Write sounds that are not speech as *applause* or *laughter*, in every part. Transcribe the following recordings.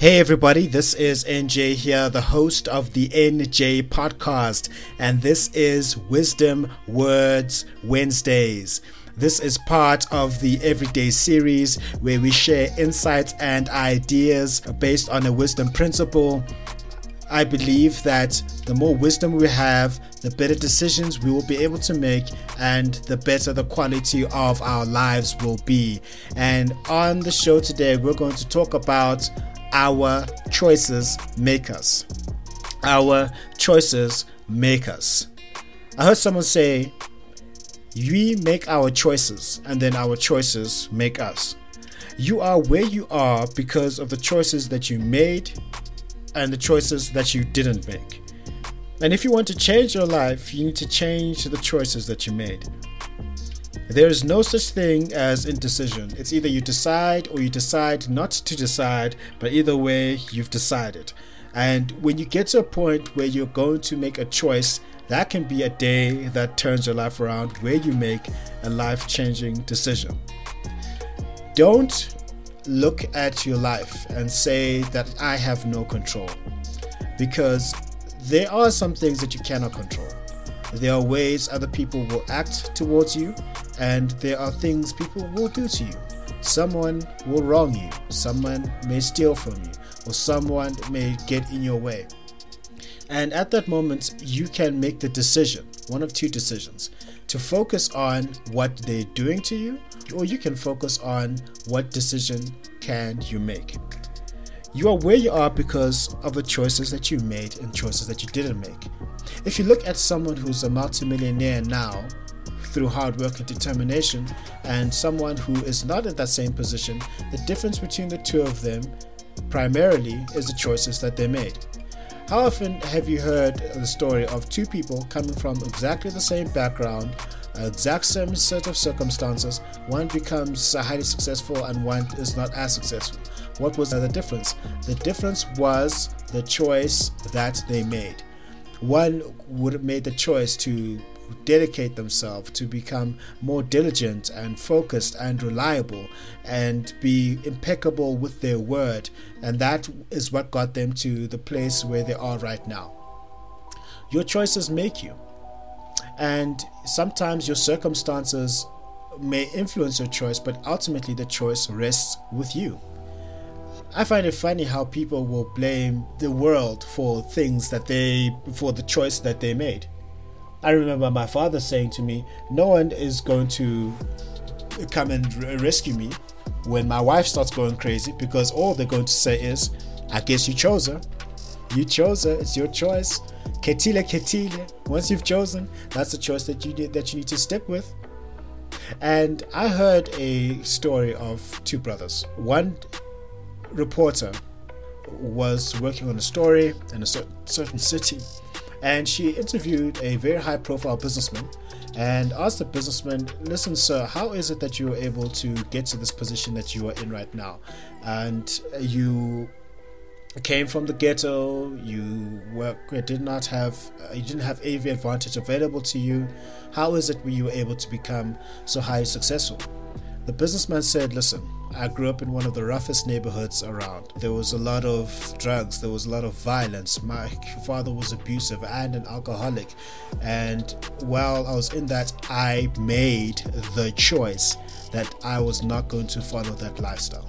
Hey everybody, this is NJ here, the host of the NJ podcast, and this is Wisdom Words Wednesdays. This is part of the Everyday series where we share insights and ideas based on a wisdom principle. I believe that the more wisdom we have, the better decisions we will be able to make, and the better the quality of our lives will be. And on the show today, we're going to talk about our choices make us. Our choices make us. I heard someone say, We make our choices, and then our choices make us. You are where you are because of the choices that you made and the choices that you didn't make. And if you want to change your life, you need to change the choices that you made. There is no such thing as indecision. It's either you decide or you decide not to decide, but either way, you've decided. And when you get to a point where you're going to make a choice, that can be a day that turns your life around where you make a life changing decision. Don't look at your life and say that I have no control because there are some things that you cannot control. There are ways other people will act towards you, and there are things people will do to you. Someone will wrong you, someone may steal from you, or someone may get in your way. And at that moment, you can make the decision one of two decisions to focus on what they're doing to you, or you can focus on what decision can you make. You are where you are because of the choices that you made and choices that you didn't make. If you look at someone who's a multimillionaire now through hard work and determination, and someone who is not in that same position, the difference between the two of them primarily is the choices that they made. How often have you heard the story of two people coming from exactly the same background, uh, exact same set of circumstances? One becomes highly successful and one is not as successful. What was the difference? The difference was the choice that they made one would have made the choice to dedicate themselves to become more diligent and focused and reliable and be impeccable with their word. And that is what got them to the place where they are right now. Your choices make you. And sometimes your circumstances may influence your choice but ultimately the choice rests with you. I find it funny how people will blame the world for things that they, for the choice that they made. I remember my father saying to me, No one is going to come and rescue me when my wife starts going crazy because all they're going to say is, I guess you chose her. You chose her, it's your choice. Ketile ketile. Once you've chosen, that's the choice that you did that you need to stick with. And I heard a story of two brothers. One reporter was working on a story in a certain city and she interviewed a very high profile businessman and asked the businessman listen sir how is it that you were able to get to this position that you are in right now? And you came from the ghetto you were did not have uh, you didn't have every advantage available to you. How is it that you were able to become so highly successful the businessman said listen I grew up in one of the roughest neighborhoods around. There was a lot of drugs, there was a lot of violence. My father was abusive and an alcoholic. And while I was in that, I made the choice that I was not going to follow that lifestyle.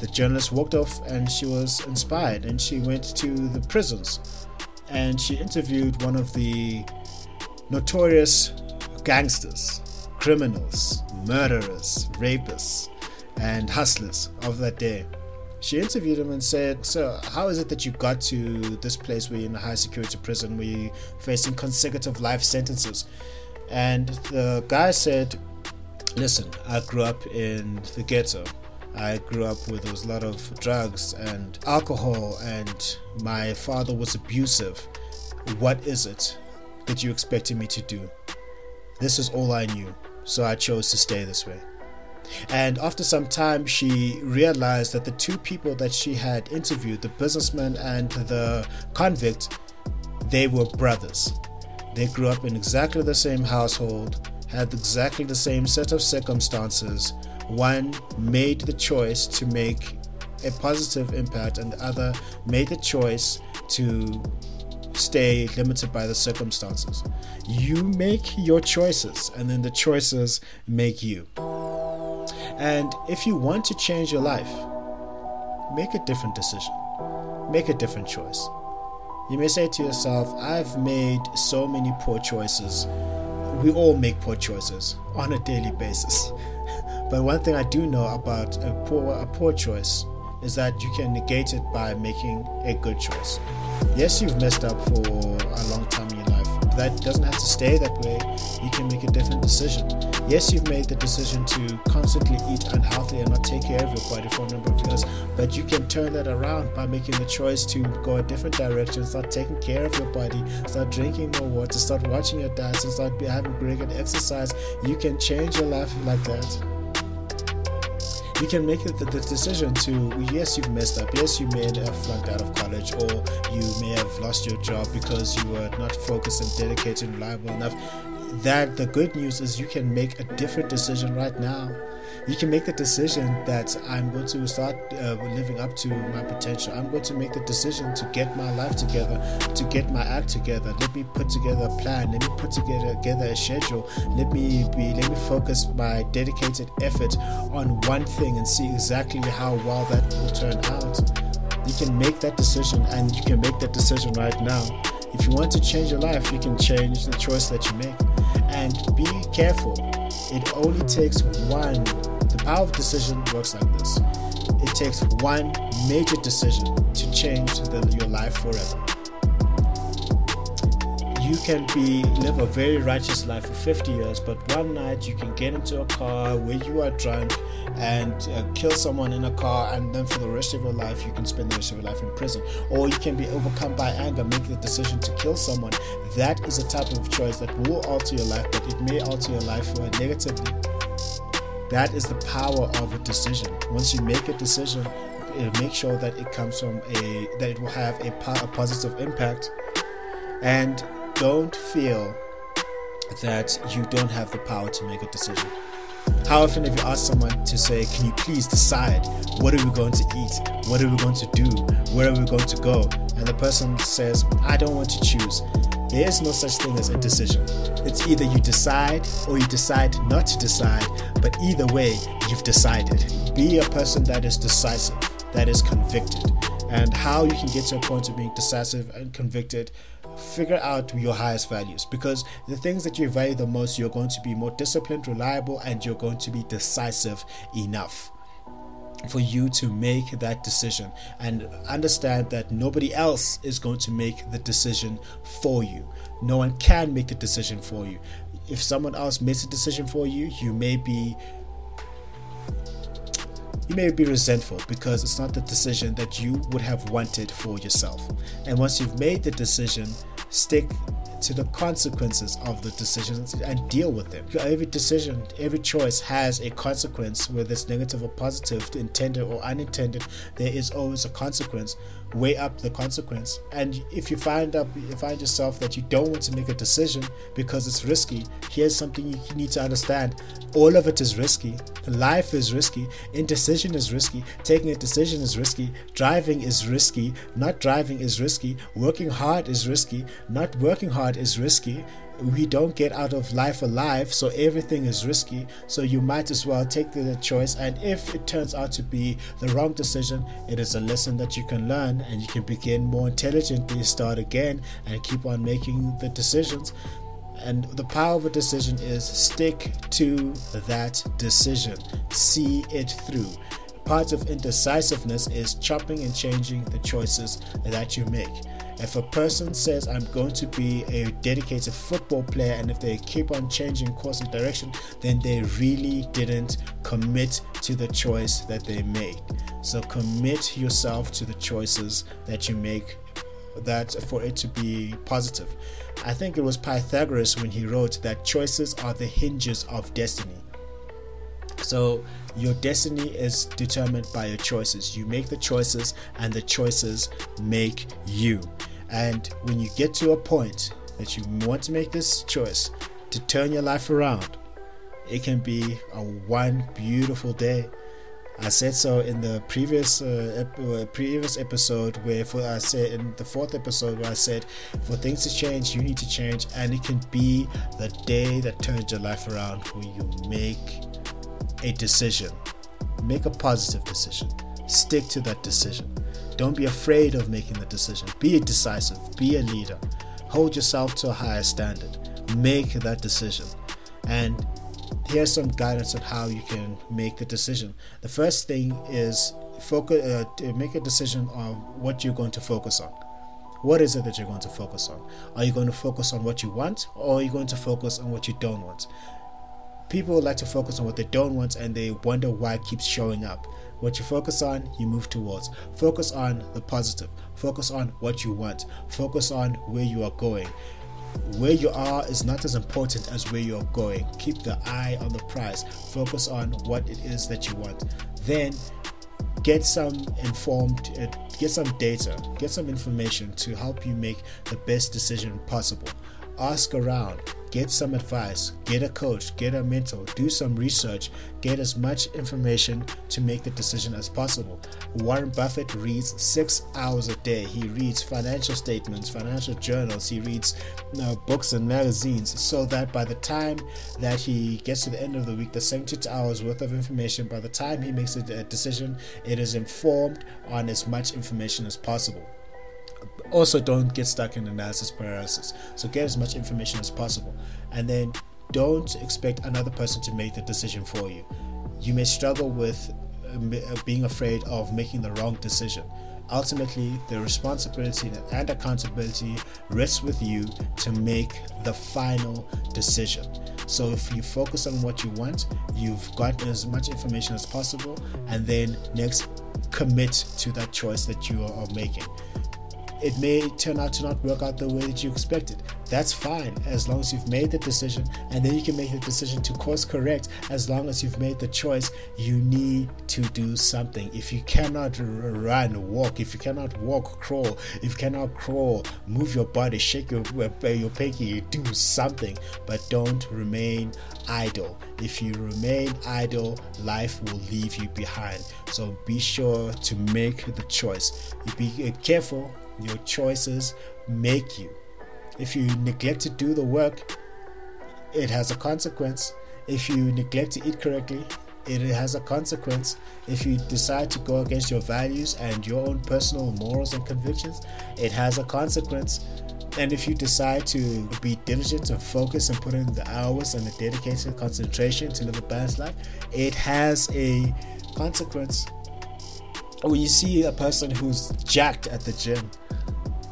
The journalist walked off and she was inspired and she went to the prisons and she interviewed one of the notorious gangsters criminals, murderers, rapists, and hustlers of that day. She interviewed him and said, So, how is it that you got to this place where you're in a high security prison where you're facing consecutive life sentences? And the guy said, Listen, I grew up in the ghetto. I grew up where there was a lot of drugs and alcohol, and my father was abusive. What is it that you expected me to do? This is all I knew so I chose to stay this way. And after some time, she realized that the two people that she had interviewed, the businessman and the convict, they were brothers. They grew up in exactly the same household, had exactly the same set of circumstances. One made the choice to make a positive impact and the other made the choice to stay limited by the circumstances. You make your choices, and then the choices make you. And if you want to change your life, make a different decision, make a different choice. You may say to yourself, I've made so many poor choices. We all make poor choices on a daily basis. *laughs* but one thing I do know about a poor, a poor choice is that you can negate it by making a good choice. Yes, you've messed up for a long time in your life, but that doesn't have to stay that way. You can make a different decision. Yes, you've made the decision to constantly eat unhealthy and not take care of your body for a number of years, but you can turn that around by making the choice to go a different direction, start taking care of your body, start drinking more water, start watching your diet, and start having regular exercise. You can change your life like that you can make the, the decision to yes you've messed up. Yes you may have flunked out of college or you may have lost your job because you were not focused and dedicated and reliable enough. That the good news is you can make a different decision right now you can make the decision that I'm going to start uh, living up to my potential. I'm going to make the decision to get my life together, to get my act together. Let me put together a plan. Let me put together, together a schedule. Let me be. Let me focus my dedicated effort on one thing and see exactly how well that will turn out. You can make that decision, and you can make that decision right now. If you want to change your life, you can change the choice that you make. And be careful. It only takes one of decision works like this it takes one major decision to change the, your life forever. You can be live a very righteous life for 50 years, but one night you can get into a car where you are drunk and uh, kill someone in a car, and then for the rest of your life you can spend the rest of your life in prison. Or you can be overcome by anger, make the decision to kill someone. That is a type of choice that will alter your life, but it may alter your life negatively that is the power of a decision. Once you make a decision, make sure that it comes from a that it will have a, a positive impact, and don't feel that you don't have the power to make a decision. How often have you asked someone to say, Can you please decide what are we going to eat? What are we going to do? Where are we going to go? And the person says, I don't want to choose. There is no such thing as a decision. It's either you decide or you decide not to decide, but either way, you've decided. Be a person that is decisive, that is convicted. And how you can get to a point of being decisive and convicted, figure out your highest values because the things that you value the most, you're going to be more disciplined, reliable, and you're going to be decisive enough for you to make that decision and understand that nobody else is going to make the decision for you. No one can make the decision for you. If someone else makes a decision for you, you may be you may be resentful because it's not the decision that you would have wanted for yourself. And once you've made the decision, stick to the consequences of the decisions and deal with them. Every decision, every choice has a consequence, whether it's negative or positive, intended or unintended. There is always a consequence. Weigh up the consequence, and if you find up, you find yourself that you don't want to make a decision because it's risky. Here's something you need to understand: all of it is risky. Life is risky. Indecision is risky. Taking a decision is risky. Driving is risky. Not driving is risky. Working hard is risky. Not working hard is risky. We don't get out of life alive, so everything is risky. So you might as well take the choice. And if it turns out to be the wrong decision, it is a lesson that you can learn and you can begin more intelligently, start again, and keep on making the decisions. And the power of a decision is stick to that decision, see it through. Part of indecisiveness is chopping and changing the choices that you make. If a person says, I'm going to be a dedicated football player, and if they keep on changing course and direction, then they really didn't commit to the choice that they made. So commit yourself to the choices that you make that for it to be positive. I think it was Pythagoras when he wrote that choices are the hinges of destiny. So your destiny is determined by your choices. You make the choices, and the choices make you. And when you get to a point that you want to make this choice to turn your life around, it can be a one beautiful day. I said so in the previous uh, ep- uh, previous episode where for I said in the fourth episode where I said for things to change you need to change. And it can be the day that turns your life around where you make a decision. Make a positive decision stick to that decision don't be afraid of making the decision be decisive be a leader hold yourself to a higher standard make that decision and here's some guidance on how you can make the decision. The first thing is focus uh, make a decision on what you're going to focus on. What is it that you're going to focus on? Are you going to focus on what you want or are you going to focus on what you don't want? People like to focus on what they don't want and they wonder why it keeps showing up. What you focus on, you move towards. Focus on the positive. Focus on what you want. Focus on where you are going where you are is not as important as where you're going. Keep the eye on the prize. Focus on what it is that you want. Then get some informed, uh, get some data, get some information to help you make the best decision possible. Ask around, get some advice, get a coach, get a mentor, do some research, get as much information to make the decision as possible. Warren Buffett reads six hours a day. He reads financial statements, financial journals, he reads uh, books and magazines so that by the time that he gets to the end of the week, the 72 hours worth of information, by the time he makes a decision, it is informed on as much information as possible also don't get stuck in analysis paralysis. So get as much information as possible. And then don't expect another person to make the decision for you. You may struggle with uh, being afraid of making the wrong decision. Ultimately, the responsibility and accountability rests with you to make the final decision. So, if you focus on what you want, you've gotten as much information as possible, and then next commit to that choice that you are making it may turn out to not work out the way that you expected. That's fine as long as you've made the decision, and then you can make the decision to course correct as long as you've made the choice. You need to do something. If you cannot run, walk. If you cannot walk, crawl. If you cannot crawl, move your body, shake your uh, uh, your pinky, do something, but don't remain idle. If you remain idle, life will leave you behind. So be sure to make the choice. Be uh, careful your choices make you. If you neglect to do the work, it has a consequence. If you neglect to eat correctly, it has a consequence. If you decide to go against your values and your own personal morals and convictions, it has a consequence. And if you decide to be diligent and focus and put in the hours and the dedicated concentration to live a balanced life, it has a consequence. When you see a person who's jacked at the gym,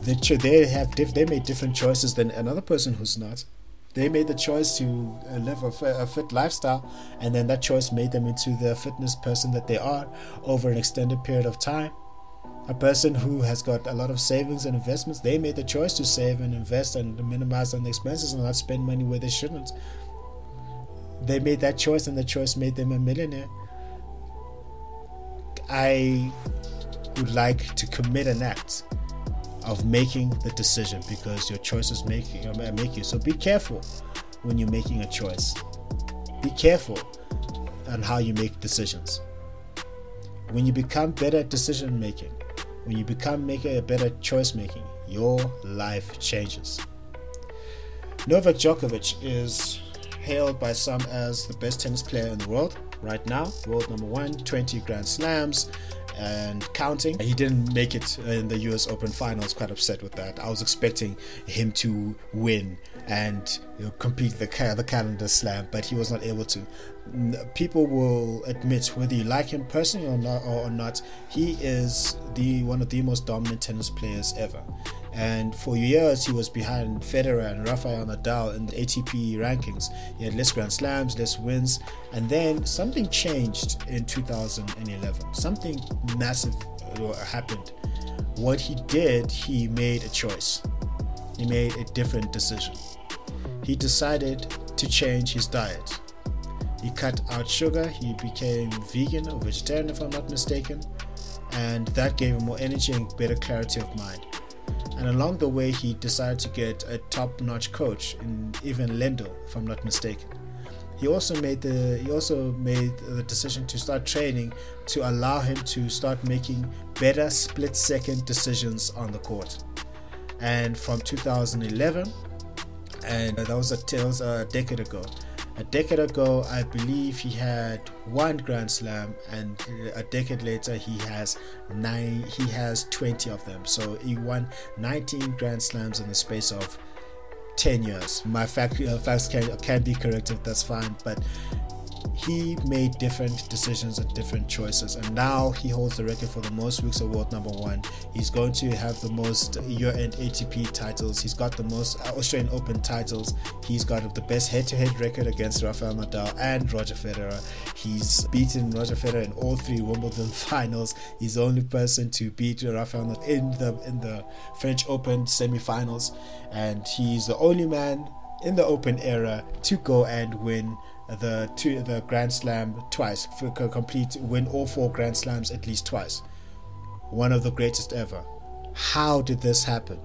they, they have diff, they made different choices than another person who's not. They made the choice to uh, live a, a fit lifestyle, and then that choice made them into the fitness person that they are over an extended period of time. A person who has got a lot of savings and investments, they made the choice to save and invest and minimize on expenses and not spend money where they shouldn't. They made that choice, and the choice made them a millionaire. I would like to commit an act of making the decision because your choices make you, make you. So be careful when you're making a choice. Be careful on how you make decisions. When you become better at decision making, when you become making a better choice making, your life changes. Novak Djokovic is hailed by some as the best tennis player in the world right now, world number one, 20 Grand Slams, and counting. He didn't make it in the US Open finals, quite upset with that. I was expecting him to win and you know, complete the, the calendar slam, but he was not able to. People will admit whether you like him personally or not, or not he is the one of the most dominant tennis players ever. And for years, he was behind Federer and Rafael Nadal in the ATP rankings. He had less Grand Slams, less wins. And then something changed in 2011. Something massive uh, happened. What he did, he made a choice. He made a different decision. He decided to change his diet. He cut out sugar, he became vegan or vegetarian, if I'm not mistaken, and that gave him more energy and better clarity of mind. And along the way, he decided to get a top notch coach in Ivan Lendl, if I'm not mistaken. he also made the he also made the decision to start training to allow him to start making better split second decisions on the court. And from 2011, and that was a, that was a decade ago. A decade ago, I believe he had one Grand Slam, and a decade later, he has nine. He has 20 of them. So he won 19 Grand Slams in the space of 10 years. My fact, uh, facts can, can be corrected. That's fine, but he made different decisions and different choices and now he holds the record for the most weeks of world number one. He's going to have the most year-end atp titles. He's got the most uh, australian open titles. He's got the best head-to-head record against rafael nadal and roger federer. He's beaten roger federer in all three wimbledon *laughs* finals. He's the only person to beat rafael nadal in the in the french open semi-finals. And he's the only man in the open era to go and win the two the Grand Slam twice, for complete win all four Grand Slams at least twice. One of the greatest ever. How did this happen?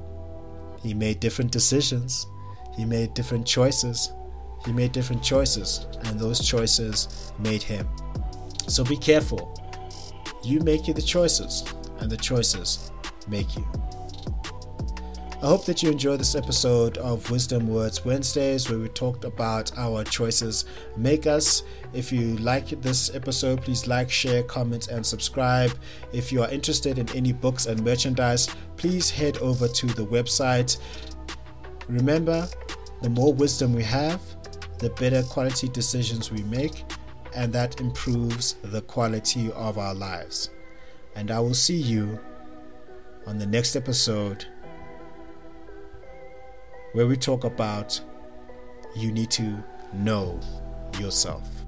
He made different decisions. He made different choices. He made different choices, and those choices made him. So be careful. You make you the choices, and the choices make you. I hope that you enjoyed this episode of Wisdom Words Wednesdays where we talked about our choices make us. If you like this episode, please like, share, comment, and subscribe. If you are interested in any books and merchandise, please head over to the website. Remember, the more wisdom we have, the better quality decisions we make, and that improves the quality of our lives. And I will see you on the next episode where we talk about you need to know yourself.